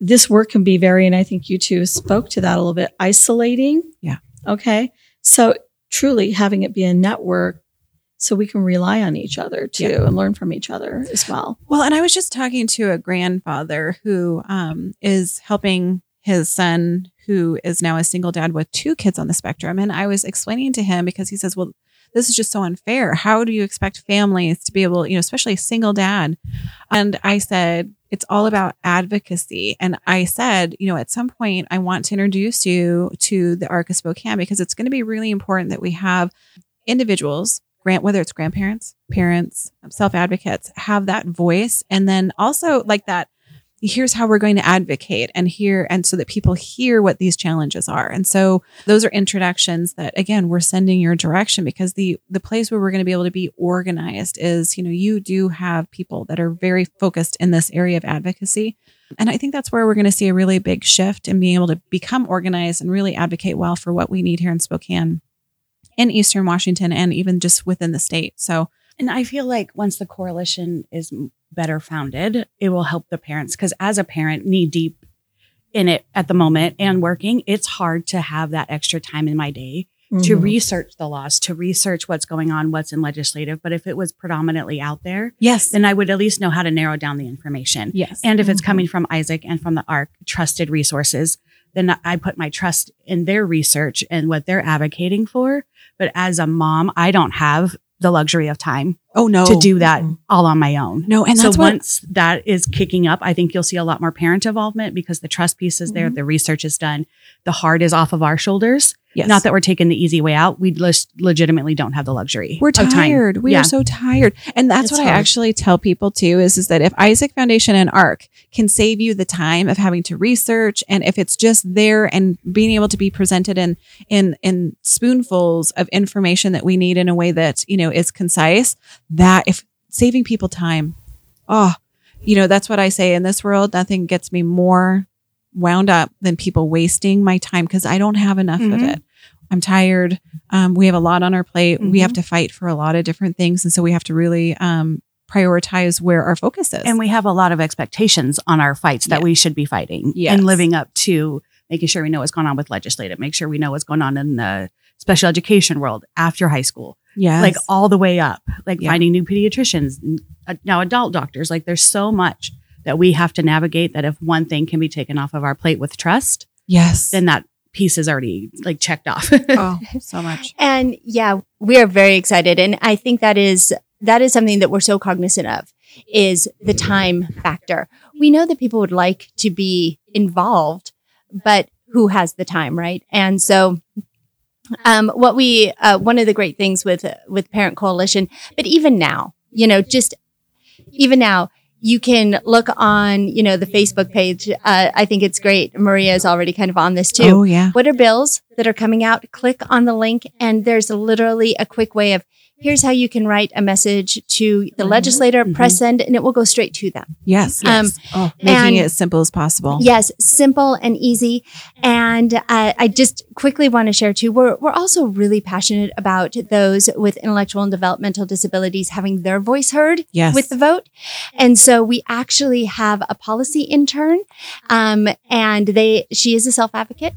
this work can be very, and I think you two spoke to that a little bit, isolating. Yeah. Okay. So truly having it be a network so we can rely on each other too Yeah. and learn from each other as well. Well, and I was just talking to a grandfather who um, is helping his son, who is now a single dad with two kids on the spectrum. And I was explaining to him because he says, Well, this is just so unfair. How do you expect families to be able, you know, especially a single dad? And I said, It's all about advocacy. And I said, You know, at some point, I want to introduce you to the ARC of Spokane because it's going to be really important that we have individuals grant whether it's grandparents parents self advocates have that voice and then also like that here's how we're going to advocate and hear and so that people hear what these challenges are. And so those are introductions that again we're sending your direction because the the place where we're going to be able to be organized is you know you do have people that are very focused in this area of advocacy. And i think that's where we're going to see a really big shift in being able to become organized and really advocate well for what we need here in spokane in eastern washington and even just within the state. So And I feel like once the coalition is better founded, it will help the parents. Because as a parent, knee deep in it at the moment and working, it's hard to have that extra time in my day to Mhm. research the laws, to research what's going on, what's in legislative. But if it was predominantly out there, yes then I would at least know how to narrow down the information. yes And if it's Mhm. coming from Isaac and from the ARC, trusted resources, then I put my trust in their research and what they're advocating for. But as a mom, I don't have the luxury of time oh no to do that Mhm. all on my own. no and so that's what once that is kicking up, I think you'll see a lot more parent involvement because the trust piece is there, Mhm. the research is done, the heart is off of our shoulders. Yes Not that we're taking the easy way out. We just legitimately don't have the luxury. We're tired. We Yeah. are so tired. And that's It's what I actually tell people too is, is that if Isaac Foundation and ARC can save you the time of having to research and if it's just there and being able to be presented in in in spoonfuls of information that we need in a way that, you know, is concise, that if saving people time, oh, you know, that's what I say in this world, nothing gets me more wound up than people wasting my time because I don't have enough of Mhm. it. I'm tired. Um, we have a lot on our plate. We Mm-hmm. have to fight for a lot of different things. And so we have to really um, prioritize where our focus is. And we have a lot of expectations on our fights that Yeah. we should be fighting Yes. and living up to making sure we know what's going on with legislative, make sure we know what's going on in the special education world after high school, Yeah. like all the way up, like Yeah. finding new pediatricians, uh, now adult doctors. Like there's so much that we have to navigate that if one thing can be taken off of our plate with trust, yes. then that piece is already like checked off. oh, so much. And yeah, we are very excited. And I think that is that is something that we're so cognizant of is the time factor. We know that people would like to be involved, but who has the time, right? And so um, what we uh, one of the great things with with Parent Coalition, but even now, you know, just even now, you can look on you know the Facebook page. Uh, I think it's great. Maria is already kind of on this too Oh, yeah. what are bills that are coming out? Click on the link, and there's literally a quick way of here's how you can write a message to the legislator, press send, and it will go straight to them. Yes. Um, yes. oh, making it as simple as possible. Yes, simple and easy. And uh, I just quickly want to share too. We're we're also really passionate about those with intellectual and developmental disabilities having their voice heard Yes. with the vote. And so we actually have a policy intern, um, and they she is a self advocate.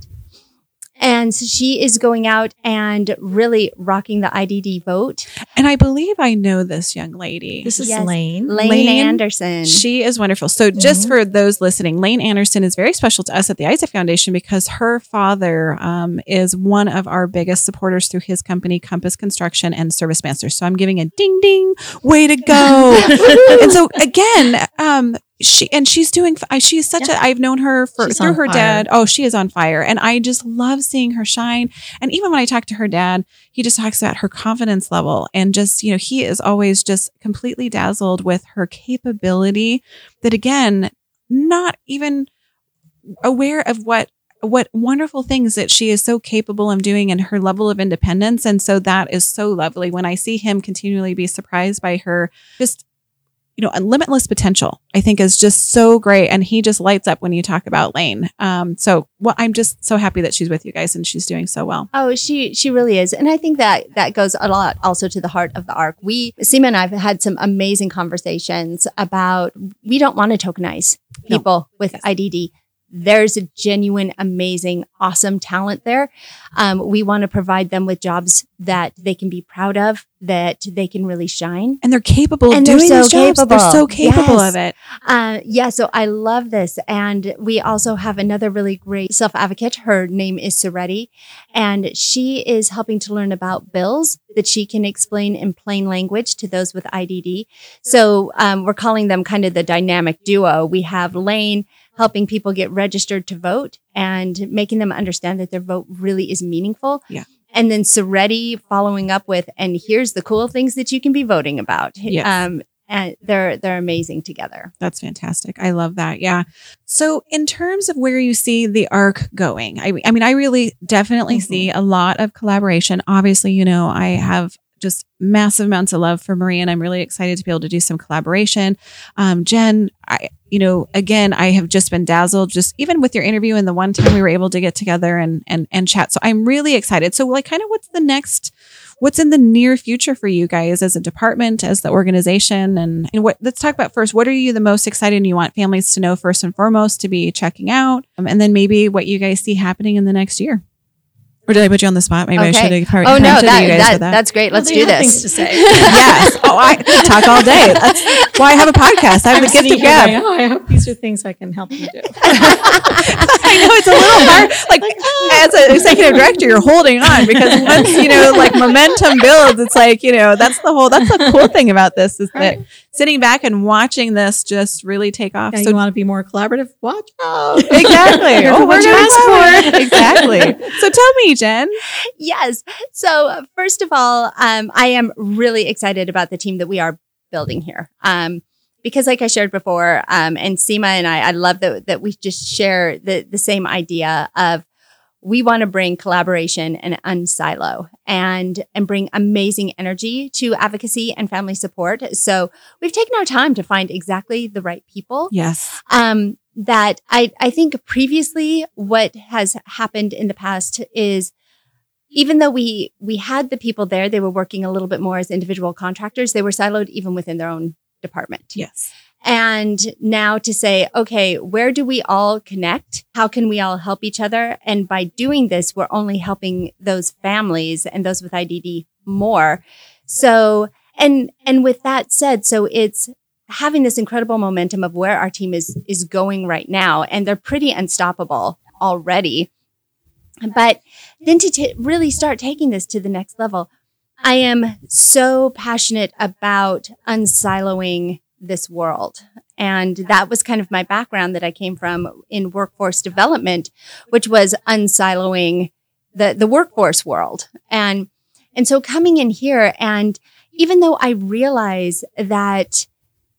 And so she is going out and really rocking the IDD vote. and I believe I know this young lady. This is Yes. Lane. Lane, Lane, Anderson. She is wonderful. So, just Mhm. for those listening, Lane Anderson is very special to us at the Isaac Foundation because her father um, is one of our biggest supporters through his company, Compass Construction and Service Masters. So, I'm giving a ding ding, way to go. and so, again, um, she and she's doing. She's such a. I've known her for She's through her fire. dad. Oh, she is on fire, and I just love seeing her shine. And even when I talk to her dad, he just talks about her confidence level and just you know he is always just completely dazzled with her capability that again not even aware of what what wonderful things that she is so capable of doing and her level of independence and so that is so lovely when i see him continually be surprised by her just you know, a limitless potential, I think is just so great. And he just lights up when you talk about Lane. Um, so well, I'm just so happy that she's with you guys and she's doing so well. Oh, she she really is, and I think that that goes a lot also to the heart of the arc. We Sima and I have had some amazing conversations about we don't want to tokenize No. people with IDD. There's a genuine, amazing, awesome talent there. Um, we want to provide them with jobs that they can be proud of, that they can really shine. And they're capable of And they're doing so these jobs. They're so capable Yes. of it. Uh, yeah, so I love this. And we also have another really great self advocate. Her name is Soretti, and she is helping to learn about bills that she can explain in plain language to those with IDD. So um, we're calling them kind of the dynamic duo. We have Lane helping people get registered to vote and making them understand that their vote really is meaningful. Yeah. And then Soretti following up with, and here's the cool things that you can be voting about. Yes. Um, and they're they're amazing together. That's fantastic. I love that. Yeah. So, in terms of where you see the arc going, I, I mean, I really definitely Mhm. see a lot of collaboration. Obviously, you know, I have just massive amounts of love for Marie, and I'm really excited to be able to do some collaboration. Um, Jen, I, you know, again, I have just been dazzled, just even with your interview and the one time we were able to get together and and and chat. So, I'm really excited. So, like, kind of, what's the next? what's in the near future for you guys as a department, as the organization, and, and what? Let's talk about first. What are you the most excited and you want families to know first and foremost to be checking out, um, and then maybe what you guys see happening in the next year. Or did I put you on the spot? Maybe I should have probably Oh no, prompted that, you guys that, that. that's great. Let's Well, do they have Things this. to say. yes. Oh, I could talk all day. That's why I have a podcast. I have I'm the gift sitting of here gab. going, oh, I hope these are things I can help you do. I know it's a little hard. Like oh. as an executive director, you're holding on because once you know, like momentum builds, it's like you know that's the whole. That's the cool thing about this is that sitting back and watching this just really take off. Now so you want to be more collaborative? Watch out. exactly. Oh, we're what you gonna ask ask for. for exactly. So tell me, Jen. yes. So uh, first of all, um, I am really excited about the team that we are building here. Um, because like I shared before, um, and Sima and I, I love that, that we just share the, the same idea of we want to bring collaboration and unsilo and, and bring amazing energy to advocacy and family support. So we've taken our time to find exactly the right people Yes. um, that I, I think previously what has happened in the past is even though we we had the people there, they were working a little bit more as individual contractors. They were siloed even within their own department. Yes. And now to say, okay, where do we all connect? How can we all help each other? And by doing this, we're only helping those families and those with IDD more. So, and, and with that said, so it's having this incredible momentum of where our team is, is going right now. And they're pretty unstoppable already. But then to t- really start taking this to the next level, I am so passionate about unsiloing this world. And that was kind of my background that I came from in workforce development, which was unsiloing the, the workforce world. And, and so coming in here and even though I realize that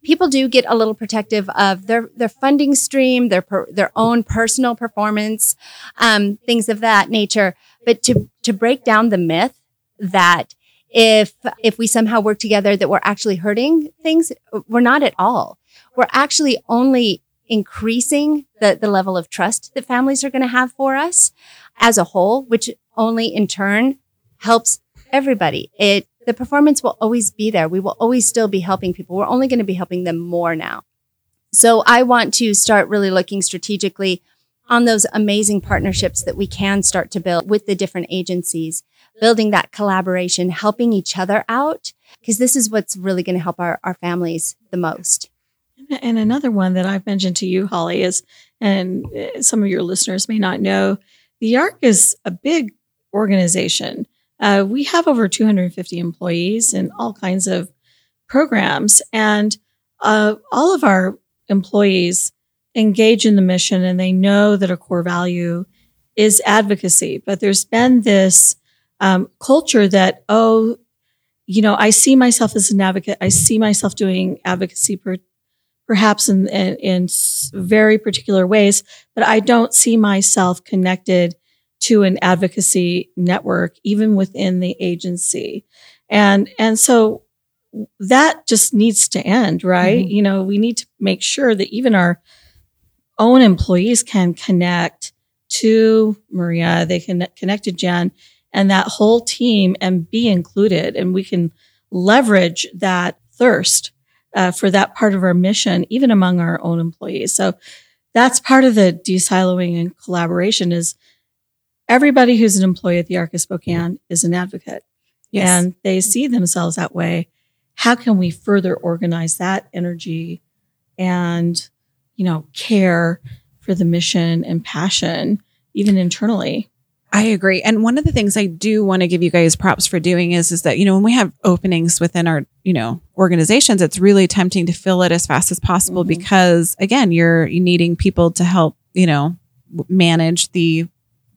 people do get a little protective of their, their funding stream, their, per, their own personal performance, um, things of that nature. But to, to break down the myth that if if we somehow work together that we're actually hurting things we're not at all we're actually only increasing the, the level of trust that families are going to have for us as a whole which only in turn helps everybody it the performance will always be there we will always still be helping people we're only going to be helping them more now so i want to start really looking strategically on those amazing partnerships that we can start to build with the different agencies building that collaboration, helping each other out, because this is what's really going to help our, our families the most. And another one that I've mentioned to you, Holly, is, and uh, some of your listeners may not know, the ARC is a big organization. Uh, we have over 250 employees and all kinds of programs. And uh, all of our employees engage in the mission and they know that a core value is advocacy. But there's been this um, culture that, oh, you know, I see myself as an advocate. I see myself doing advocacy per, perhaps in, in, in very particular ways, but I don't see myself connected to an advocacy network, even within the agency. And, and so that just needs to end, right? Mm-hmm. You know, we need to make sure that even our own employees can connect to Maria, they can connect to Jen and that whole team and be included. And we can leverage that thirst uh, for that part of our mission, even among our own employees. So that's part of the desiloing and collaboration is everybody who's an employee at the Arc of Spokane is an advocate. Yes. And they see themselves that way. How can we further organize that energy and, you know, care for the mission and passion, even internally? I agree. And one of the things I do want to give you guys props for doing is is that you know when we have openings within our, you know, organizations, it's really tempting to fill it as fast as possible mm-hmm. because again, you're needing people to help, you know, manage the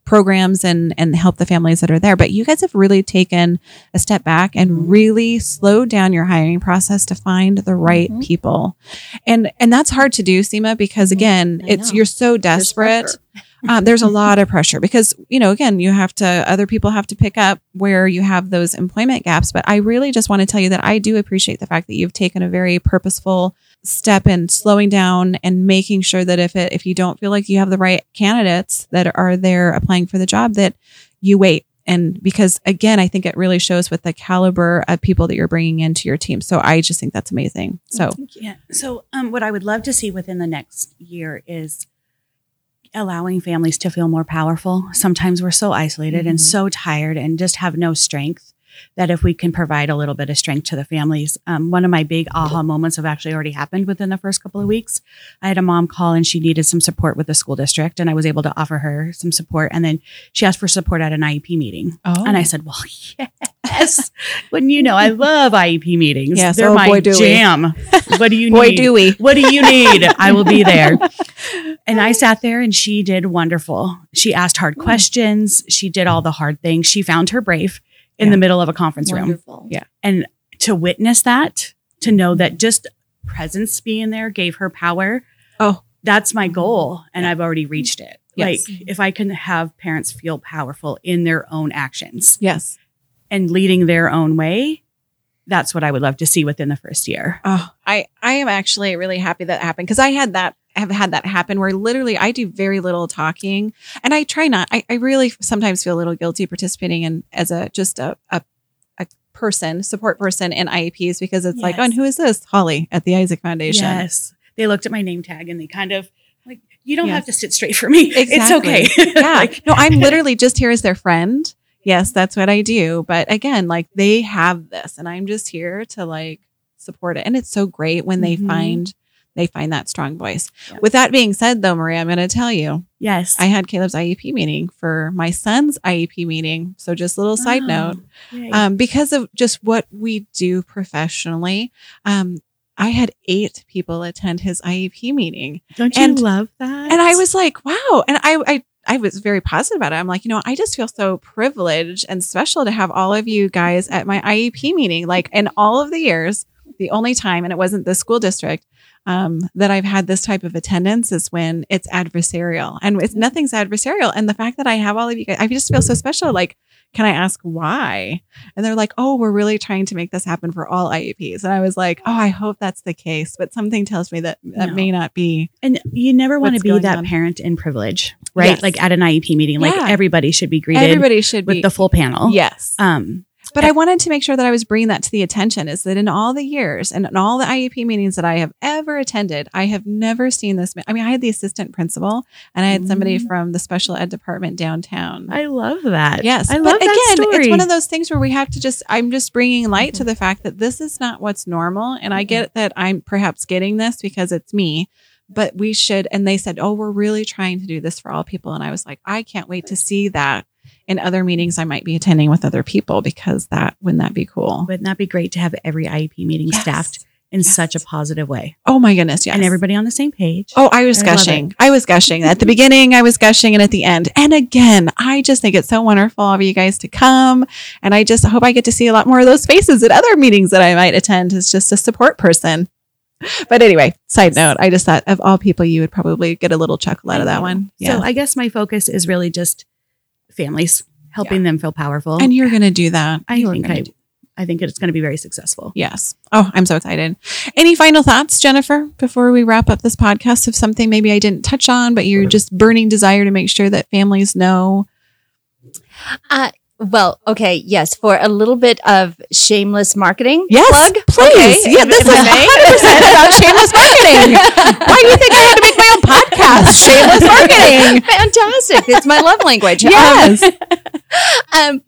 programs and and help the families that are there but you guys have really taken a step back and mm-hmm. really slowed down your hiring process to find the right mm-hmm. people and and that's hard to do Sima because mm-hmm. again it's you're so desperate um, there's a lot of pressure because you know again you have to other people have to pick up where you have those employment gaps but i really just want to tell you that i do appreciate the fact that you've taken a very purposeful step in slowing down and making sure that if it if you don't feel like you have the right candidates that are there applying for the job that you wait. And because again i think it really shows with the caliber of people that you're bringing into your team. So i just think that's amazing. So yeah. So um, what i would love to see within the next year is allowing families to feel more powerful. Sometimes we're so isolated mm-hmm. and so tired and just have no strength that if we can provide a little bit of strength to the families. Um, one of my big aha moments have actually already happened within the first couple of weeks. I had a mom call and she needed some support with the school district, and I was able to offer her some support. And then she asked for support at an IEP meeting. Oh. And I said, Well, yes. Wouldn't you know, I love IEP meetings. Yes, They're oh, my boy, jam. What do you boy, need? do we. What do you need? I will be there. And I sat there and she did wonderful. She asked hard questions. She did all the hard things. She found her brave in yeah. the middle of a conference wonderful. room. Yeah. And to witness that, to know that just presence being there gave her power. Oh, that's my goal. And yeah. I've already reached it. Yes. Like if I can have parents feel powerful in their own actions. Yes. And leading their own way, that's what I would love to see within the first year. Oh, I I am actually really happy that happened because I had that have had that happen where literally I do very little talking and I try not. I, I really sometimes feel a little guilty participating in as a just a, a a person, support person in IEPs because it's like, oh, and who is this? Holly at the Isaac Foundation. Yes. They looked at my name tag and they kind of like, you don't Yes. have to sit straight for me. It's okay. Yeah. Like, no, I'm literally just here as their friend. Yes, that's what I do. But again, like they have this and I'm just here to like support it. And it's so great when they Mhm. find they find that strong voice. Yeah. With that being said though, Maria, I'm gonna tell you, yes. I had Caleb's IEP meeting for my son's IEP meeting. So just a little side Oh, note. Um, because of just what we do professionally, um, I had eight people attend his IEP meeting. don't you and- love that? And I was like, wow. And I, I, I was very positive about it. I'm like, you know, I just feel so privileged and special to have all of you guys at my IEP meeting. Like in all of the years, the only time, and it wasn't the school district, um, that I've had this type of attendance is when it's adversarial. And it's nothing's adversarial. And the fact that I have all of you guys, I just feel so special. Like, can I ask why? And they're like, oh, we're really trying to make this happen for all IEPs. And I was like, oh, I hope that's the case. But something tells me that that No. may not be. and you never want to be that on. parent in privilege, right? Yes. Like at an IEP meeting, like Yeah. everybody should be greeted Everybody should with be. the full panel. yes. Um, But I wanted to make sure that I was bringing that to the attention is that in all the years and in all the IEP meetings that I have ever attended, I have never seen this. I mean, I had the assistant principal and I had somebody Mm. from the special ed department downtown. I love that. yes. I but love again, that story. it's one of those things where we have to just, I'm just bringing light to the fact that this is not what's normal. And I get that I'm perhaps getting this because it's me. But we should, and they said, Oh, we're really trying to do this for all people. And I was like, I can't wait to see that in other meetings I might be attending with other people because that wouldn't that be cool? Wouldn't that be great to have every IEP meeting Yes. staffed in Yes. such a positive way Oh my goodness, yes. and everybody on the same page? Oh, I was gushing. I was gushing. At the beginning, I was gushing, and at the end. And again, I just think it's so wonderful of you guys to come. And I just hope I get to see a lot more of those faces at other meetings that I might attend as just a support person. But anyway, side note, I just thought of all people, you would probably get a little chuckle out of that one. Yeah. So I guess my focus is really just families, helping them feel powerful. and you're going to do that. I You are think I, do- I think it's going to be very successful. Yes. Oh, I'm so excited. Any final thoughts, Jennifer, before we wrap up this podcast of something maybe I didn't touch on, but you're just burning desire to make sure that families know? Uh, Well, okay, yes, for a little bit of shameless marketing. Yes, plug. please. Okay, yeah, if- this if is 100% about shameless marketing. Why do you think I had to make my own podcast? Shameless marketing. Fantastic. It's my love language. Yes. Um,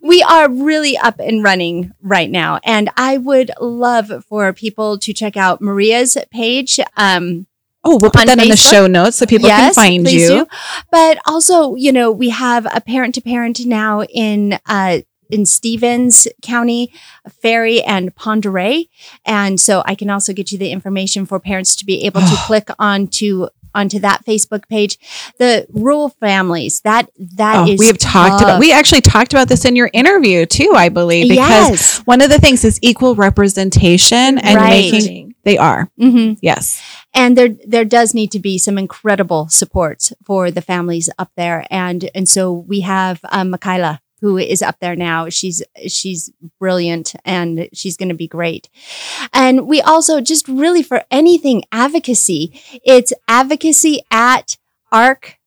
we are really up and running right now. And I would love for people to check out Maria's page. Um, Oh, we'll put On that in the show notes so people can find you. do. But also, you know, we have a parent to parent now in uh, in Stevens County, Ferry, and Pend Oreille, and so I can also get you the information for parents to be able to click onto onto that Facebook page. The rural families that that Oh, is we have talked about. We actually talked about this in your interview too, I believe, because yes. one of the things is equal representation and Right. making. They are hmm yes. And there there does need to be some incredible supports for the families up there. And and so we have um, Michaela who is up there now. She's she's brilliant and she's going to be great. And we also just really for anything advocacy it's advocacy at arc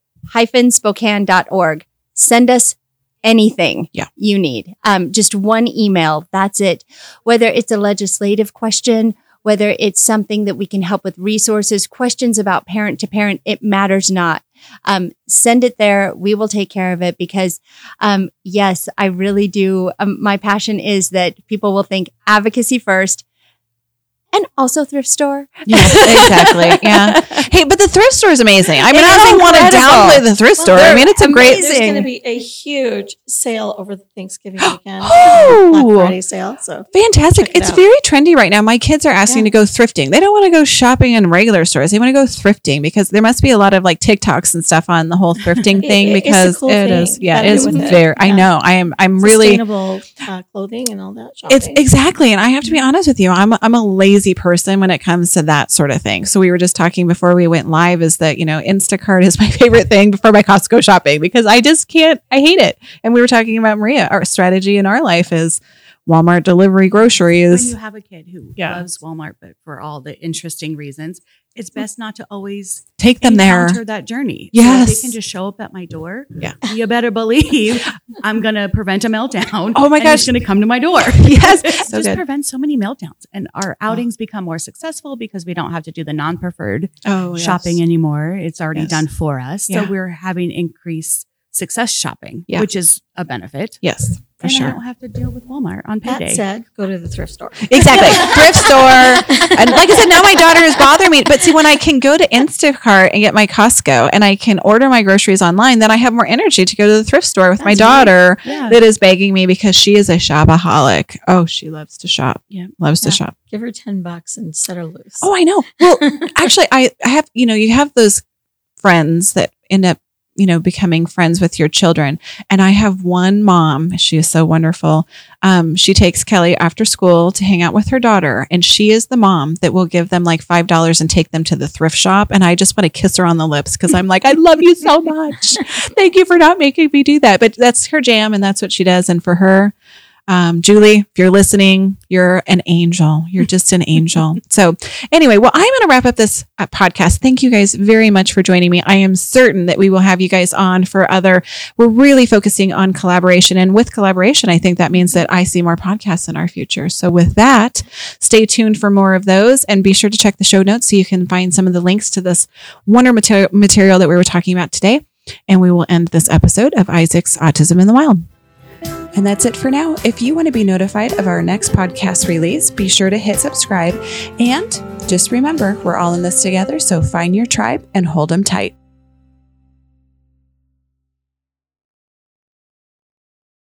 spokane.org send us anything Yeah. you need. Um, just one email that's it. Whether it's a legislative question whether it's something that we can help with resources, questions about parent to parent, it matters not. Um, send it there. We will take care of it because, um, yes, I really do. Um, my passion is that people will think advocacy first and also thrift store. Yes, exactly. Yeah. Hey, but the thrift store is amazing. I mean, It I don't want to downplay the thrift store. I mean, it's a great. amazing. There's going to be a huge sale over the Thanksgiving weekend. Oh! Black Friday sale. So Fantastic. It It's out. very trendy right now. My kids are asking Yeah. to go thrifting. They don't want to go shopping in regular stores. They want to go thrifting because there must be a lot of like TikToks and stuff on the whole thrifting It- thing it- it's a because cool it thing. is. Yeah, Gotta it do is with it. very. I Yeah. know. I am. I'm really. sustainable uh, clothing and all that. Shopping. It's exactly, and I have to be honest with you. I'm a, I'm a lazy person when it comes to that sort of thing. So we were just talking before we went live. Is that you know Instacart is my favorite thing before my Costco shopping because I just can't. I hate it. And we were talking about Maria. Our strategy in our life is Walmart delivery when groceries. you have a kid who Yeah. loves Walmart, but for all the interesting reasons, it's best not to always Take them there. that journey. Yes. So they can just show up at my door. Yeah. You better believe I'm going to prevent a meltdown. Oh my gosh. It's going to come to my door. Yes. It So just good. prevents so many meltdowns. And our oh. outings become more successful because we don't have to do the non preferred Oh, shopping anymore. It's already Yes. done for us. Yeah. So we're having increased success shopping, Yeah. which is a benefit. Yes, for and I don't have to deal with Walmart on That payday. said, go to the thrift store. Exactly. Thrift store. And like I said, now my daughter is bothering me. But see, when I can go to Instacart and get my Costco and I can order my groceries online, then I have more energy to go to the thrift store with my That's daughter yeah. that is begging me because she is a shopaholic. Oh, she loves to shop. Yeah. Loves to shop. Give her 10 bucks and set her loose. Oh, I know. Well, actually, I, I have, you know, you have those friends that end up, you know, becoming friends with your children. And I have one mom, she is so wonderful. Um, she takes Kelly after school to hang out with her daughter. And she is the mom that will give them like $5 and take them to the thrift shop. And I just want to kiss her on the lips because I'm like, I love you so much. Thank you for not making me do that. But that's her jam and that's what she does. And for her, um, Julie, if you're listening, you're an angel. You're just an angel. So, anyway, well, I'm going to wrap up this uh, podcast. Thank you guys very much for joining me. I am certain that we will have you guys on for other. We're really focusing on collaboration, and with collaboration, I think that means that I see more podcasts in our future. So, with that, stay tuned for more of those, and be sure to check the show notes so you can find some of the links to this wonder material, material that we were talking about today. And we will end this episode of Isaac's Autism in the Wild. And that's it for now. If you want to be notified of our next podcast release, be sure to hit subscribe. And just remember, we're all in this together. So find your tribe and hold them tight.